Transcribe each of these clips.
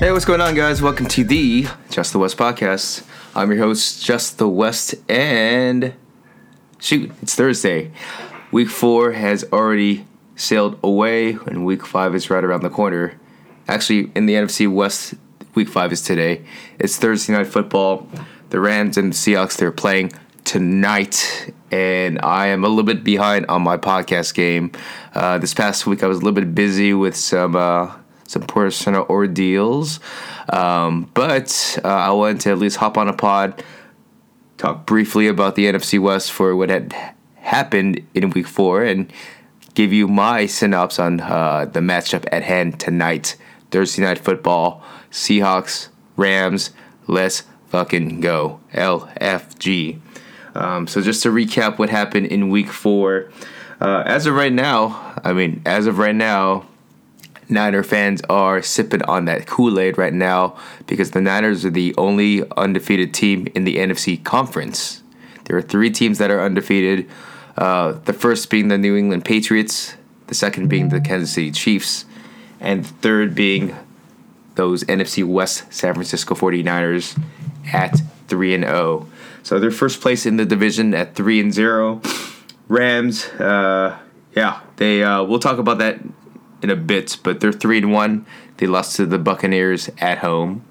Hey, what's going on, guys? Welcome to the Just the West podcast. I'm your host, Just the West, and shoot, it's Thursday. Week four has already sailed away, and week five is right around the corner. Actually, in the NFC West, week five is today. It's Thursday night football. The Rams and the Seahawks, they're playing tonight, and I am a little bit behind on my podcast game. Uh, this past week, I was a little bit busy with some uh, some personal ordeals, um, but uh, I wanted to at least hop on a pod, talk briefly about the NFC West for what had happened in Week Four, and give you my synopsis on uh, the matchup at hand tonight, Thursday night football, Seahawks, Rams. Let's fucking go, LFG. Um, so just to recap what happened in Week Four. Uh, as of right now, I mean, as of right now, Niner fans are sipping on that Kool Aid right now because the Niners are the only undefeated team in the NFC conference. There are three teams that are undefeated. Uh, the first being the New England Patriots, the second being the Kansas City Chiefs, and the third being those NFC West San Francisco 49ers at 3 and 0. So they're first place in the division at 3 and 0. Rams, uh, yeah, they uh, we'll talk about that in a bit, but they're three and one. They lost to the Buccaneers at home.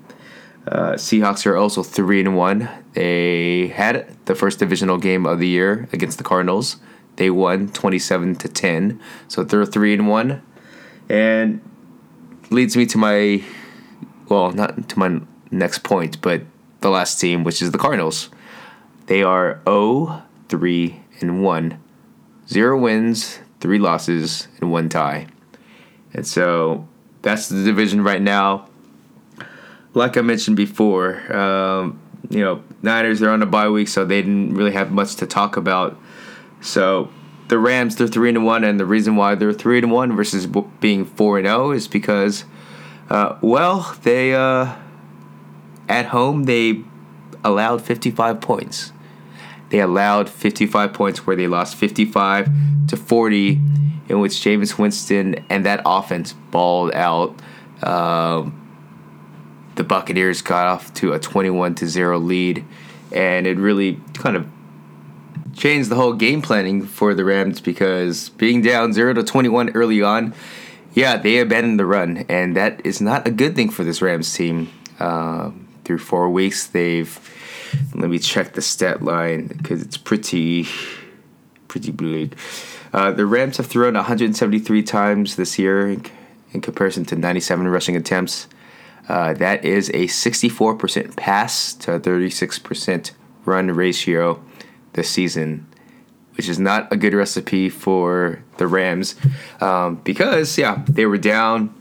Uh, Seahawks are also three and one. They had the first divisional game of the year against the Cardinals. They won twenty seven to ten, so they're three and one, and leads me to my, well, not to my next point, but the last team, which is the Cardinals. They are 0 3 and 1. Zero wins, three losses, and one tie. And so that's the division right now. Like I mentioned before, um, you know, Niners they're on a bye week, so they didn't really have much to talk about. So the Rams, they're three and one, and the reason why they're three and one versus being four and zero is because, uh, well, they uh, at home they allowed fifty five points. They allowed fifty five points where they lost fifty five to forty in which Jameis Winston and that offense balled out. Um, the Buccaneers got off to a 21 to 0 lead, and it really kind of changed the whole game planning for the Rams because being down 0 to 21 early on, yeah, they abandoned the run, and that is not a good thing for this Rams team. Uh, through four weeks, they've let me check the stat line because it's pretty pretty bleak. Uh, the Rams have thrown 173 times this year in, in comparison to 97 rushing attempts. Uh, that is a 64% pass to 36% run ratio this season, which is not a good recipe for the Rams um, because, yeah, they were down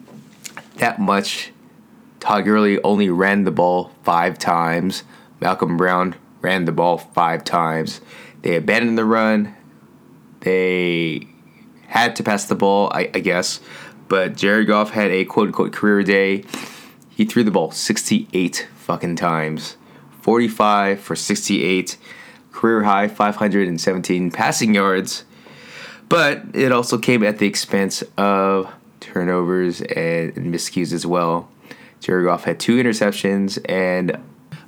that much. Todd Gurley only ran the ball five times. Malcolm Brown ran the ball five times. They abandoned the run. They had to pass the ball, I, I guess, but Jared Goff had a quote unquote career day. He threw the ball 68 fucking times, 45 for 68, career high 517 passing yards. But it also came at the expense of turnovers and miscues as well. Jared Goff had two interceptions and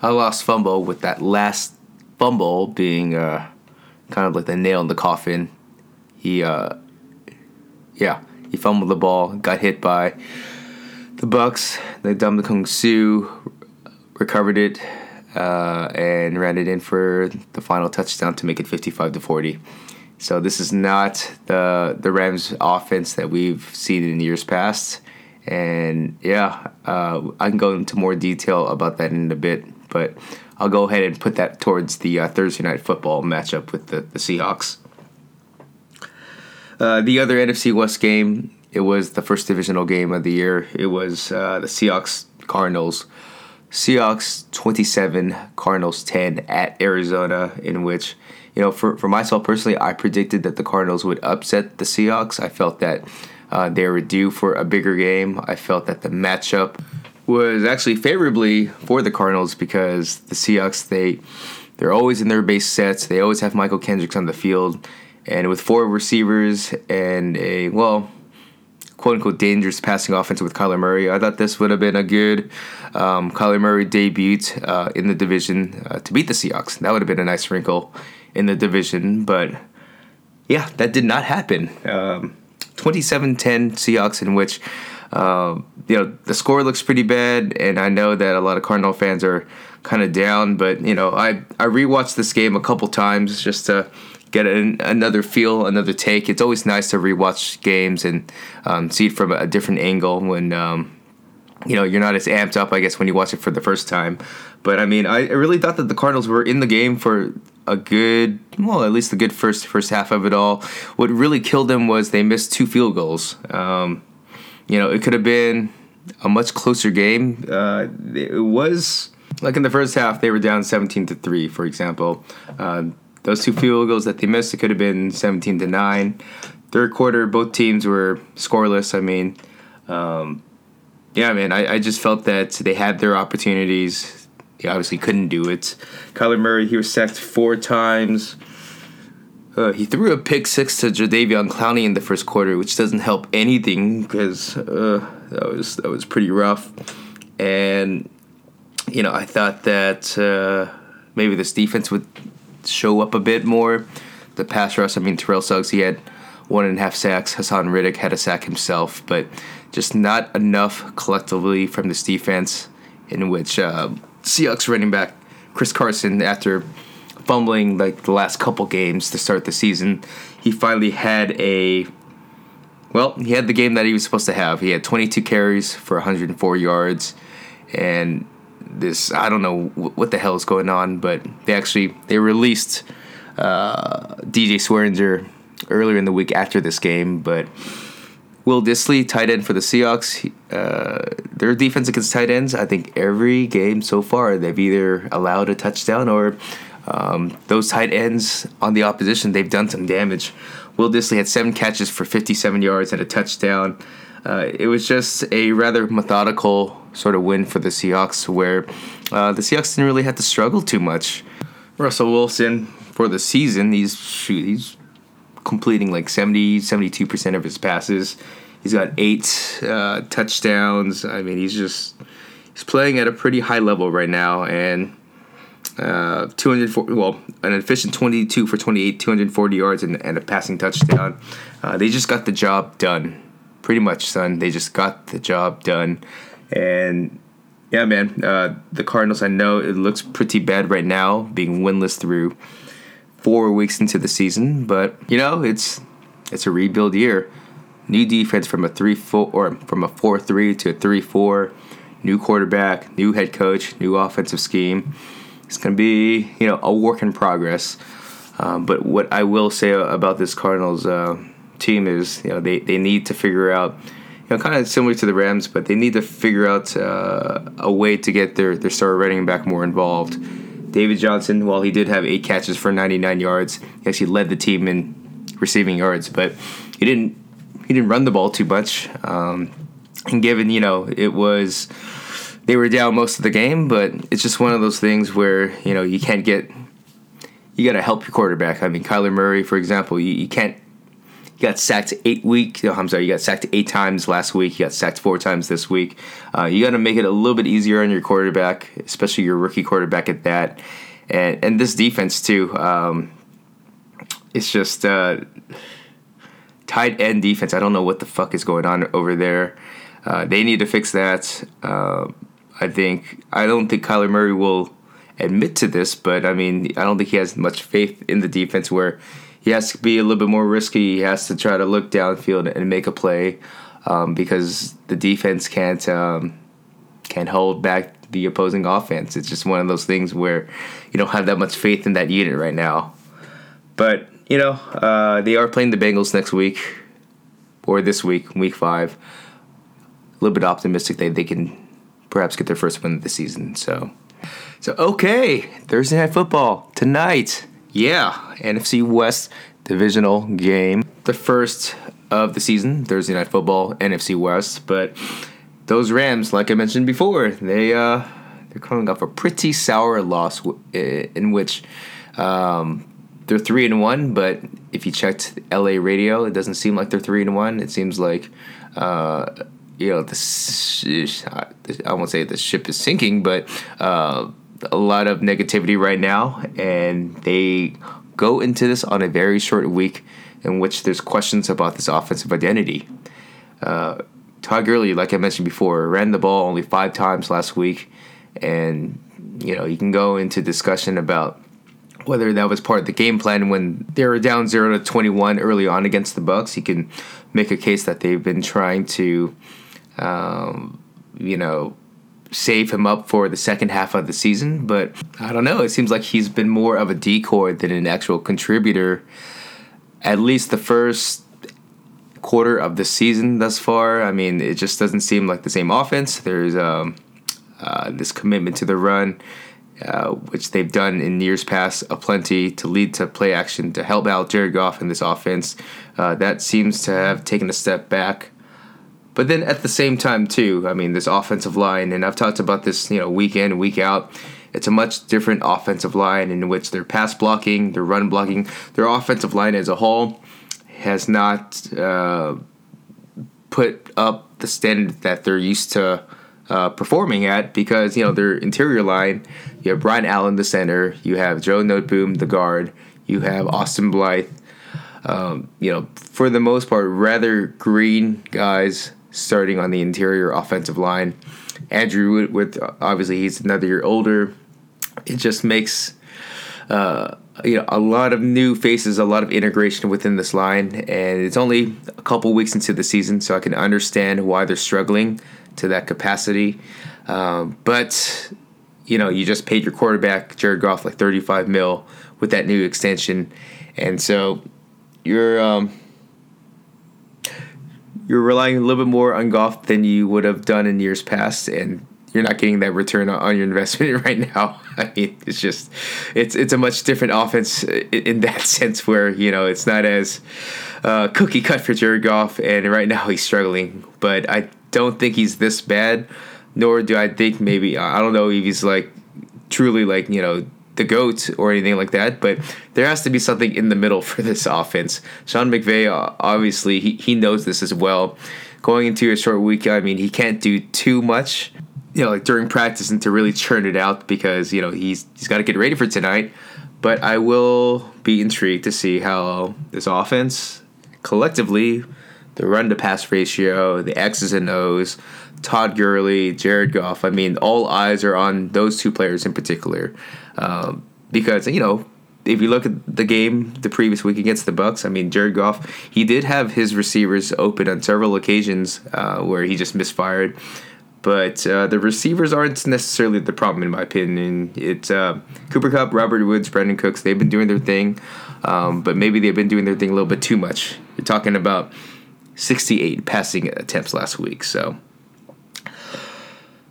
a lost fumble, with that last fumble being uh, kind of like the nail in the coffin he uh, yeah he fumbled the ball, got hit by the Bucks. The Ndamukong Suh recovered it uh, and ran it in for the final touchdown to make it 55 to 40. So this is not the the Rams offense that we've seen in years past. And yeah, uh, I can go into more detail about that in a bit, but I'll go ahead and put that towards the uh, Thursday night football matchup with the, the Seahawks. Uh, the other NFC West game, it was the first divisional game of the year. It was uh, the Seahawks Cardinals. Seahawks 27, Cardinals 10 at Arizona, in which, you know, for, for myself personally, I predicted that the Cardinals would upset the Seahawks. I felt that uh, they were due for a bigger game. I felt that the matchup was actually favorably for the Cardinals because the Seahawks, they, they're always in their base sets. They always have Mychal Kendricks on the field and with four receivers and a well quote unquote dangerous passing offense with Kyler Murray. I thought this would have been a good um, Kyler Murray debut uh, in the division uh, to beat the Seahawks. That would have been a nice wrinkle in the division, but yeah, that did not happen. Um, 27-10 Seahawks in which uh, you know the score looks pretty bad, and I know that a lot of Cardinal fans are kind of down. But you know, I I rewatched this game a couple times just to get an, another feel, another take. It's always nice to rewatch games and um, see it from a different angle when um, you know you're not as amped up, I guess, when you watch it for the first time. But I mean, I, I really thought that the Cardinals were in the game for a good, well, at least the good first first half of it all. What really killed them was they missed two field goals. Um, you know, it could have been a much closer game. Uh, it was like in the first half, they were down 17 to three, for example. Uh, those two field goals that they missed, it could have been 17 to 9. Third quarter, both teams were scoreless. I mean, um, yeah, man, I, I just felt that they had their opportunities. They obviously couldn't do it. Kyler Murray, he was sacked four times. Uh, he threw a pick six to Jadeveon Clowney in the first quarter, which doesn't help anything because uh, that was that was pretty rough. And you know, I thought that uh, maybe this defense would show up a bit more. The pass rush, I mean, Terrell Suggs, he had one and a half sacks. Haason Reddick had a sack himself, but just not enough collectively from this defense, in which uh, Seahawks running back Chris Carson, after fumbling like the last couple games to start the season, he finally had a well, he had the game that he was supposed to have. He had 22 carries for 104 yards, and this I don't know what the hell is going on, but they actually they released uh, DJ Swearinger earlier in the week after this game, but. Will Dissly, tight end for the Seahawks, uh, their defense against tight ends, I think every game so far, they've either allowed a touchdown or um, those tight ends on the opposition, they've done some damage. Will Dissly had seven catches for 57 yards and a touchdown. Uh, it was just a rather methodical sort of win for the Seahawks, where uh, the Seahawks didn't really have to struggle too much. Russell Wilson for the season, he's shoot, he's completing like 70, 72 percent of his passes. He's got eight uh, touchdowns. I mean, he's just he's playing at a pretty high level right now, and uh, 240 well an efficient 22 for 28 240 yards and, and a passing touchdown uh, they just got the job done pretty much son they just got the job done and yeah, man, uh, the Cardinals. I know it looks pretty bad right now, being winless through four weeks into the season, but you know it's it's a rebuild year. New defense from a three four or from a four three to a three four. New quarterback, new head coach, new offensive scheme. It's gonna be you know a work in progress. Um, but what I will say about this Cardinals uh, team is you know they, they need to figure out you know, kind of similar to the Rams, but they need to figure out uh, a way to get their, their star running back more involved. David Johnson, while he did have eight catches for 99 yards, he actually led the team in receiving yards, but he didn't he didn't run the ball too much. Um, and given you know it was they were down most of the game, but it's just one of those things where you know you can't get you got to help your quarterback. I mean, Kyler Murray, for example, you, you can't you got sacked eight week. No I'm sorry, you got sacked eight times last week. You got sacked four times this week. Uh, you got to make it a little bit easier on your quarterback, especially your rookie quarterback at that. And and this defense too. Um, it's just uh, tight end defense. I don't know what the fuck is going on over there. Uh, they need to fix that. Uh, I think I don't think Kyler Murray will admit to this, but I mean I don't think he has much faith in the defense where he has to be a little bit more risky. He has to try to look downfield and make a play um, because the defense can't um, can't hold back the opposing offense. It's just one of those things where you don't have that much faith in that unit right now. But you know uh, they are playing the Bengals next week or this week, week five. A little bit optimistic that they can perhaps get their first win of the season. So, so okay, Thursday night football tonight. Yeah, NFC West divisional game. The first of the season, Thursday Night Football, NFC West. But those Rams, like I mentioned before, they uh, they're coming off a pretty sour loss in which um, they're three and one, but if you checked LA radio, it doesn't seem like they're three and one. It seems like, uh, you know, the I won't say the ship is sinking, but uh, a lot of negativity right now, and they go into this on a very short week in which there's questions about this offensive identity. Uh, Todd Gurley, like I mentioned before, ran the ball only five times last week, and you know you can go into discussion about whether that was part of the game plan when they were down 0 to 21 early on against the bucks you can make a case that they've been trying to um, you know save him up for the second half of the season but i don't know it seems like he's been more of a decoy than an actual contributor at least the first quarter of the season thus far i mean it just doesn't seem like the same offense there's um, uh, this commitment to the run uh, which they've done in years past aplenty to lead to play action to help out Jared Goff in this offense. Uh, that seems to have taken a step back. But then at the same time, too, I mean, this offensive line, and I've talked about this, you know, week in week out. It's a much different offensive line in which their pass blocking, their run blocking, their offensive line as a whole has not uh, put up the standard that they're used to uh, performing at because you know their interior line. You have Brian Allen, the center. You have Joe Noteboom, the guard. You have Austin Blythe. Um, you know, for the most part, rather green guys starting on the interior offensive line. Andrew with obviously he's another year older. It just makes uh, you know a lot of new faces, a lot of integration within this line, and it's only a couple weeks into the season, so I can understand why they're struggling to that capacity. Um, but you know, you just paid your quarterback Jared Goff like 35 mil with that new extension, and so you're um, you're relying a little bit more on Goff than you would have done in years past, and you're not getting that return on your investment right now. I mean, it's just it's it's a much different offense in that sense where you know it's not as uh, cookie cut for Jared Goff, and right now he's struggling. But I don't think he's this bad, nor do I think maybe I don't know if he's like truly like you know the goat or anything like that. But there has to be something in the middle for this offense. Sean McVay obviously he he knows this as well. Going into a short week, I mean he can't do too much. You know, like during practice and to really churn it out because you know he's he's got to get ready for tonight. But I will be intrigued to see how this offense collectively the run to pass ratio, the X's and O's, Todd Gurley, Jared Goff. I mean, all eyes are on those two players in particular, um, because you know if you look at the game the previous week against the Bucks, I mean Jared Goff, he did have his receivers open on several occasions uh, where he just misfired. But uh, the receivers aren't necessarily the problem, in my opinion. It's uh, Cooper Kupp, Robert Woods, Brandin Cooks. They've been doing their thing, um, but maybe they've been doing their thing a little bit too much. You're talking about 68 passing attempts last week. So,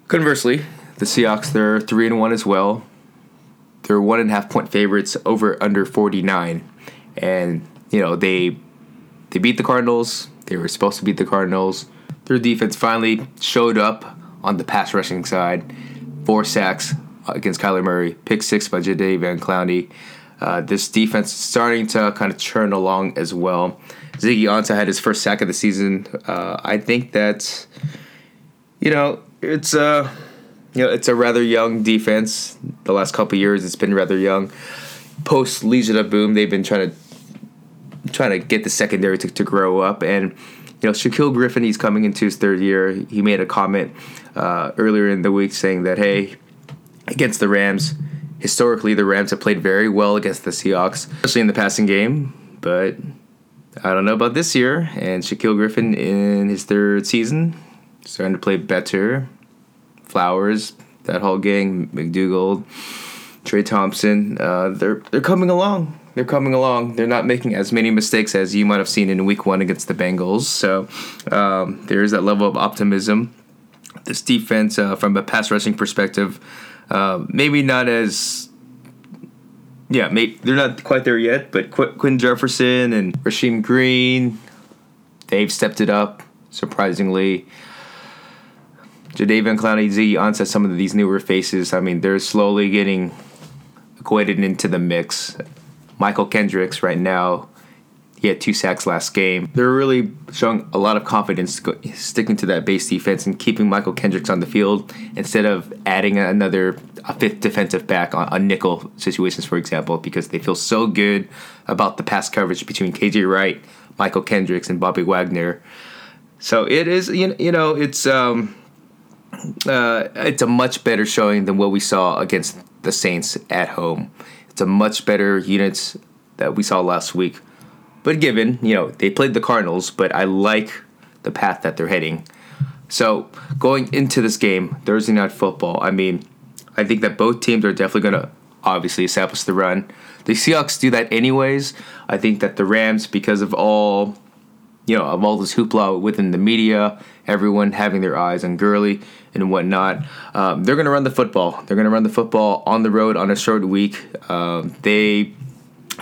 conversely, the Seahawks they're three and one as well. They're one and a half point favorites over under 49, and you know they they beat the Cardinals. They were supposed to beat the Cardinals. Their defense finally showed up on the pass rushing side. Four sacks against Kyler Murray, pick six by Jadeveon Clowney. Uh, this defense is starting to kind of churn along as well. Ziggy Ansah had his first sack of the season. Uh, I think that you know it's a you know it's a rather young defense. The last couple years, it's been rather young. Post Legion of boom, they've been trying to trying to get the secondary to, to grow up and. You know, Shaquill Griffin, he's coming into his third year. He made a comment uh, earlier in the week saying that, hey, against the Rams, historically the Rams have played very well against the Seahawks, especially in the passing game. But I don't know about this year. And Shaquill Griffin in his third season, starting to play better. Flowers, that whole gang, McDougald, Trey Thompson, uh, they're they're coming along. They're coming along. They're not making as many mistakes as you might have seen in Week One against the Bengals. So um, there is that level of optimism. This defense, uh, from a pass rushing perspective, uh, maybe not as yeah, they're not quite there yet, but Qu- Quinn Jefferson and Rasheem Green, they've stepped it up surprisingly. Jadeveon Clowney, Z Ansah some of these newer faces. I mean, they're slowly getting equated into the mix. Mychal Kendricks right now. He had two sacks last game. They're really showing a lot of confidence sticking to that base defense and keeping Mychal Kendricks on the field instead of adding another a fifth defensive back on, on nickel situations, for example, because they feel so good about the pass coverage between KJ Wright, Mychal Kendricks, and Bobby Wagner. So it is, you know, it's um, uh, it's a much better showing than what we saw against the Saints at home. It's a much better unit that we saw last week. But given, you know, they played the Cardinals, but I like the path that they're heading. So going into this game, Thursday night football, I mean, I think that both teams are definitely going to obviously establish the run. The Seahawks do that anyways. I think that the Rams, because of all, you know, of all this hoopla within the media, everyone having their eyes on Gurley and whatnot, um, they're going to run the football. They're going to run the football on the road on a short week. Um, they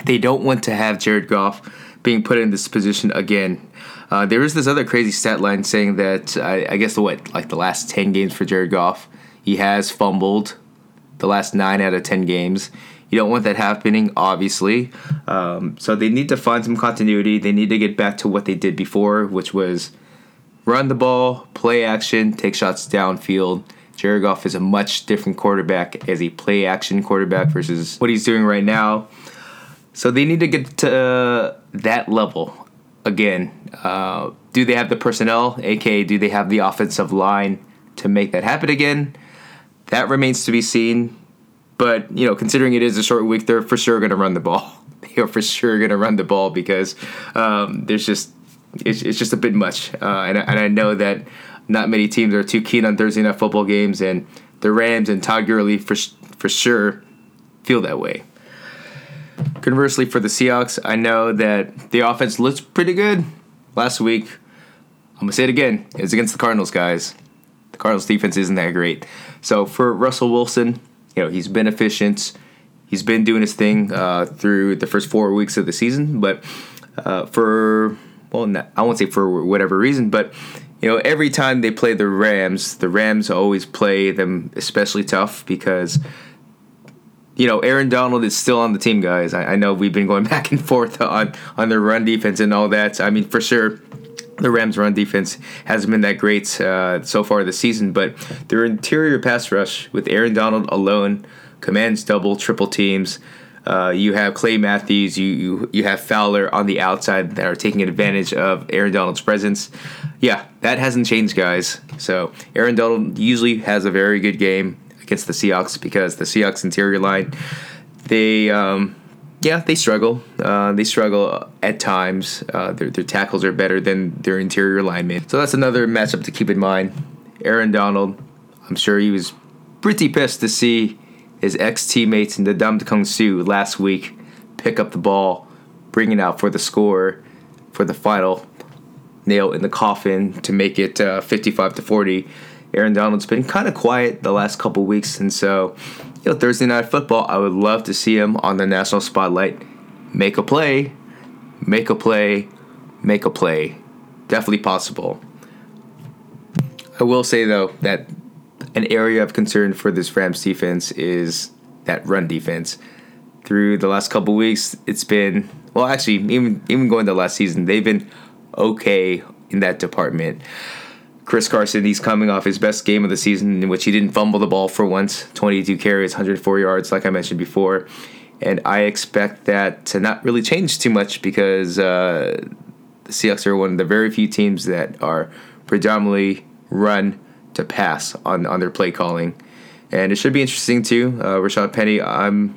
they don't want to have Jared Goff being put in this position again. Uh, there is this other crazy stat line saying that I, I guess what like the last ten games for Jared Goff, he has fumbled the last nine out of ten games. You don't want that happening, obviously. Um, so they need to find some continuity. They need to get back to what they did before, which was run the ball, play action, take shots downfield. Jared Goff is a much different quarterback as a play action quarterback versus what he's doing right now. So they need to get to uh, that level again. Uh, do they have the personnel, aka do they have the offensive line to make that happen again? That remains to be seen. But you know, considering it is a short week, they're for sure going to run the ball. They are for sure going to run the ball because um, there's just it's, it's just a bit much, uh, and and I know that not many teams are too keen on Thursday night football games, and the Rams and Todd Gurley for for sure feel that way. Conversely, for the Seahawks, I know that the offense looks pretty good last week. I'm gonna say it again. It's against the Cardinals, guys. The Cardinals defense isn't that great. So for Russell Wilson, you know he's been efficient. He's been doing his thing uh, through the first four weeks of the season, but uh, for well, not, I won't say for whatever reason, but you know every time they play the Rams, the Rams always play them especially tough because you know, Aaron Donald is still on the team, guys. I, I, know we've been going back and forth on on their run defense and all that. I mean, for sure, the Rams' run defense hasn't been that great uh, so far this season, but their interior pass rush with Aaron Donald alone commands double, triple teams. Uh, you have Clay Matthews, you, you you have Fowler on the outside that are taking advantage of Aaron Donald's presence. Yeah, that hasn't changed, guys. So Aaron Donald usually has a very good game against the Seahawks because the Seahawks interior line, they um, yeah they struggle. Uh, they struggle at times. Uh, their their tackles are better than their interior linemen. So that's another matchup to keep in mind. Aaron Donald, I'm sure he was pretty pissed to see his ex teammates in the Ndamukong Suh last week pick up the ball, bring it out for the score for the final. Nail in the coffin to make it uh, 55 to 40 Aaron Donald's been kind of quiet the last couple weeks, and so you know Thursday night football, I would love to see him on the national spotlight, make a play, make a play, make a play. Definitely possible. I will say though that an area of concern for this Rams defense is that run defense. Through the last couple weeks, it's been well, actually, even even going to last season, they've been okay in that department. Chris Carson, he's coming off his best game of the season in which he didn't fumble the ball for once 22 carries, 104 yards, like I mentioned before. And I expect that to not really change too much because uh, the Seahawks are one of the very few teams that are predominantly run to pass on, on their play calling. And it should be interesting too. Uh, Rashaad Penny, I'm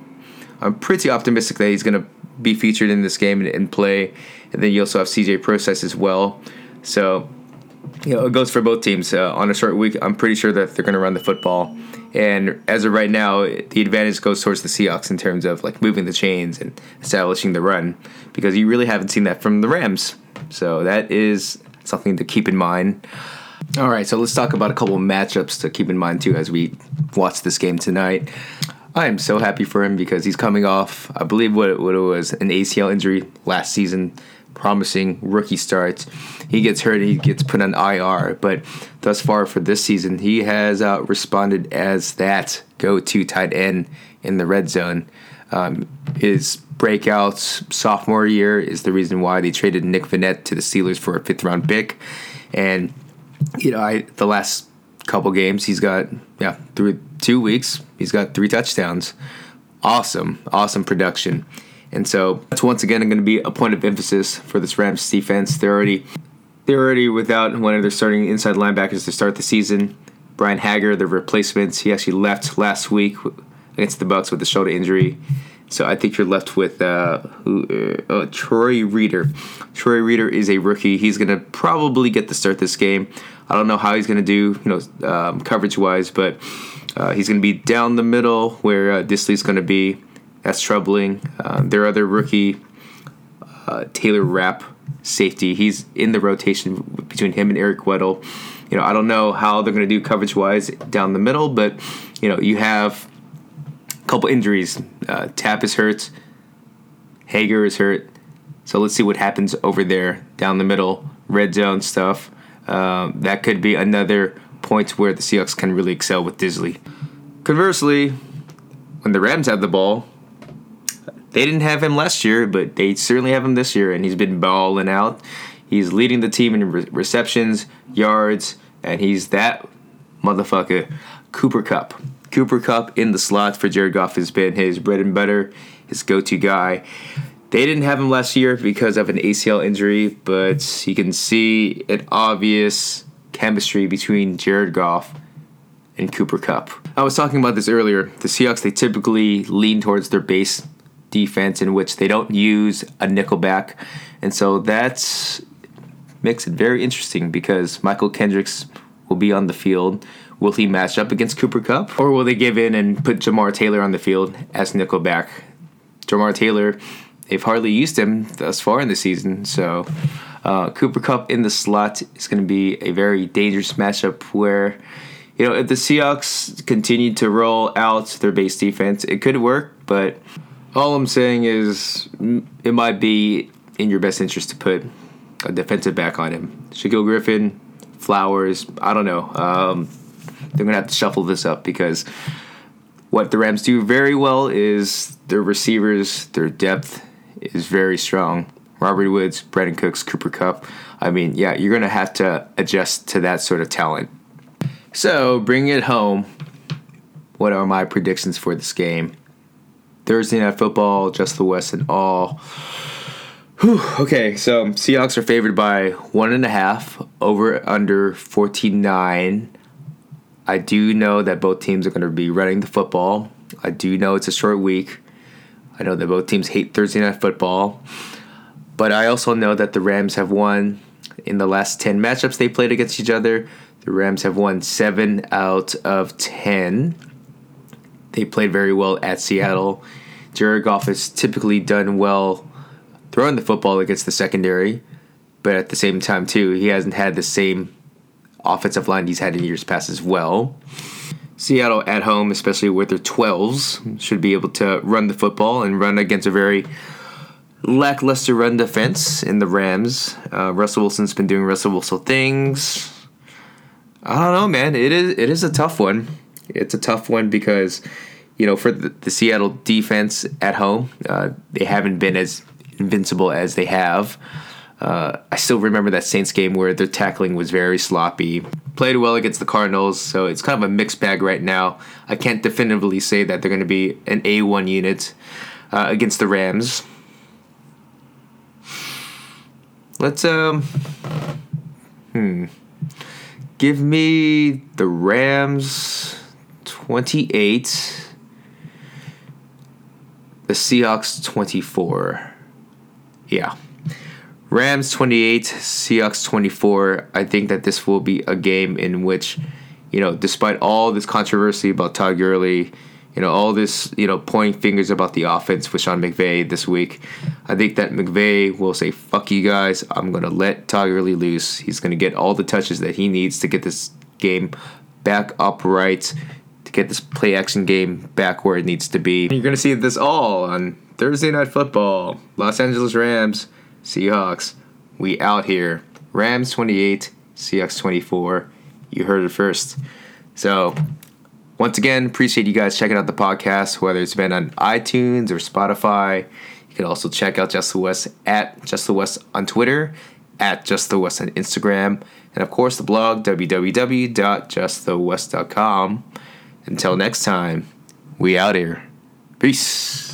I'm pretty optimistic that he's going to be featured in this game and, and play. And then you also have CJ Prosise as well. So you know, it goes for both teams. Uh, on a short week, I'm pretty sure that they're going to run the football. And as of right now, the advantage goes towards the Seahawks in terms of like moving the chains and establishing the run because you really haven't seen that from the Rams. So that is something to keep in mind. All right, so let's talk about a couple of matchups to keep in mind too as we watch this game tonight. I am so happy for him because he's coming off, I believe, what, what it was an ACL injury last season promising rookie starts. He gets hurt, he gets put on IR, but thus far for this season, he has uh, responded as that go-to tight end in the red zone. Um, his breakout sophomore year is the reason why they traded Nick Vannett to the Steelers for a fifth round pick. And, you know, I the last couple games, he's got, yeah, through two weeks, he's got three touchdowns. Awesome, awesome production. And so that's once again going to be a point of emphasis for this Rams defense. They're already they're already without one of their starting inside linebackers to start the season. Brian Hager, the replacement, he actually left last week against the Bucks with a shoulder injury. So I think you're left with uh, who, uh, uh, Troy Reeder. Troy Reeder is a rookie. He's going to probably get the start this game. I don't know how he's going to do, you know, um, coverage wise, but uh, he's going to be down the middle where uh, Dissly's going to be. That's troubling. Um, their other rookie, uh, Taylor Rapp, safety. He's in the rotation between him and Eric Weddle. You know, I don't know how they're going to do coverage wise down the middle, but you know, you have couple injuries. Uh, Tap is hurt. Hager is hurt. So let's see what happens over there down the middle, red zone stuff. Um, that could be another point where the Seahawks can really excel with Dissly. Conversely, when the Rams have the ball, they didn't have him last year, but they certainly have him this year, and he's been balling out. He's leading the team in re- receptions, yards, and he's that motherfucker, Cooper Kupp. Cooper Kupp in the slot for Jared Goff has been his bread and butter, his go to guy. They didn't have him last year because of an ACL injury, but you can see an obvious chemistry between Jared Goff and Cooper Kupp. I was talking about this earlier. The Seahawks, they typically lean towards their base defense in which they don't use a nickelback. And so that makes it very interesting because Mychal Kendricks will be on the field. Will he match up against Cooper Kupp? Or will they give in and put Jamar Taylor on the field as nickelback? Jamar Taylor, they've hardly used him thus far in the season. So uh, Cooper Kupp in the slot is going to be a very dangerous matchup where, you know, if the Seahawks continue to roll out their base defense, it could work, but all I'm saying is it might be in your best interest to put a defensive back on him. Shaquill Griffin, Flowers, I don't know. Um, they're going to have to shuffle this up because what the Rams do very well is their receivers, their depth is very strong. Robert Woods, Brandin Cooks, Cooper Kupp. I mean, yeah, you're going to have to adjust to that sort of talent. So, bring it home. What are my predictions for this game? Thursday Night Football, Just the West, and all. Whew, okay, so Seahawks are favored by one and a half, over under 14-9. I do know that both teams are going to be running the football. I do know it's a short week. I know that both teams hate Thursday Night Football. But I also know that the Rams have won in the last 10 matchups they played against each other. The Rams have won 7 out of 10. They played very well at Seattle. Jared Goff has typically done well throwing the football against the secondary, but at the same time, too, he hasn't had the same offensive line he's had in years past as well. Seattle at home, especially with their 12s, should be able to run the football and run against a very lackluster run defense in the Rams. Uh, Russell Wilson's been doing Russell Wilson things. I don't know, man. It is it is a tough one. It's a tough one because you know for the, the Seattle defense at home, uh, they haven't been as invincible as they have. Uh, I still remember that Saints game where their tackling was very sloppy. Played well against the Cardinals, so it's kind of a mixed bag right now. I can't definitively say that they're going to be an A1 unit uh, against the Rams. Let's um, hmm, give me the Rams twenty-eight, the Seahawks twenty-four. Yeah. Rams 28, Seahawks 24. I think that this will be a game in which, you know, despite all this controversy about Todd Gurley, you know, all this, you know, pointing fingers about the offense with Sean McVay this week, I think that McVay will say, fuck you guys. I'm going to let Todd Gurley loose. He's going to get all the touches that he needs to get this game back upright, to get this play action game back where it needs to be. And you're going to see this all on Thursday Night Football. Los Angeles Rams Seahawks, we out here. Rams 28, Seahawks 24. You heard it first. So, once again, appreciate you guys checking out the podcast, whether it's been on iTunes or Spotify. You can also check out Just the West at Just the West on Twitter, at Just the West on Instagram, and of course the blog www.justthewest.com. Until next time, we out here. Peace.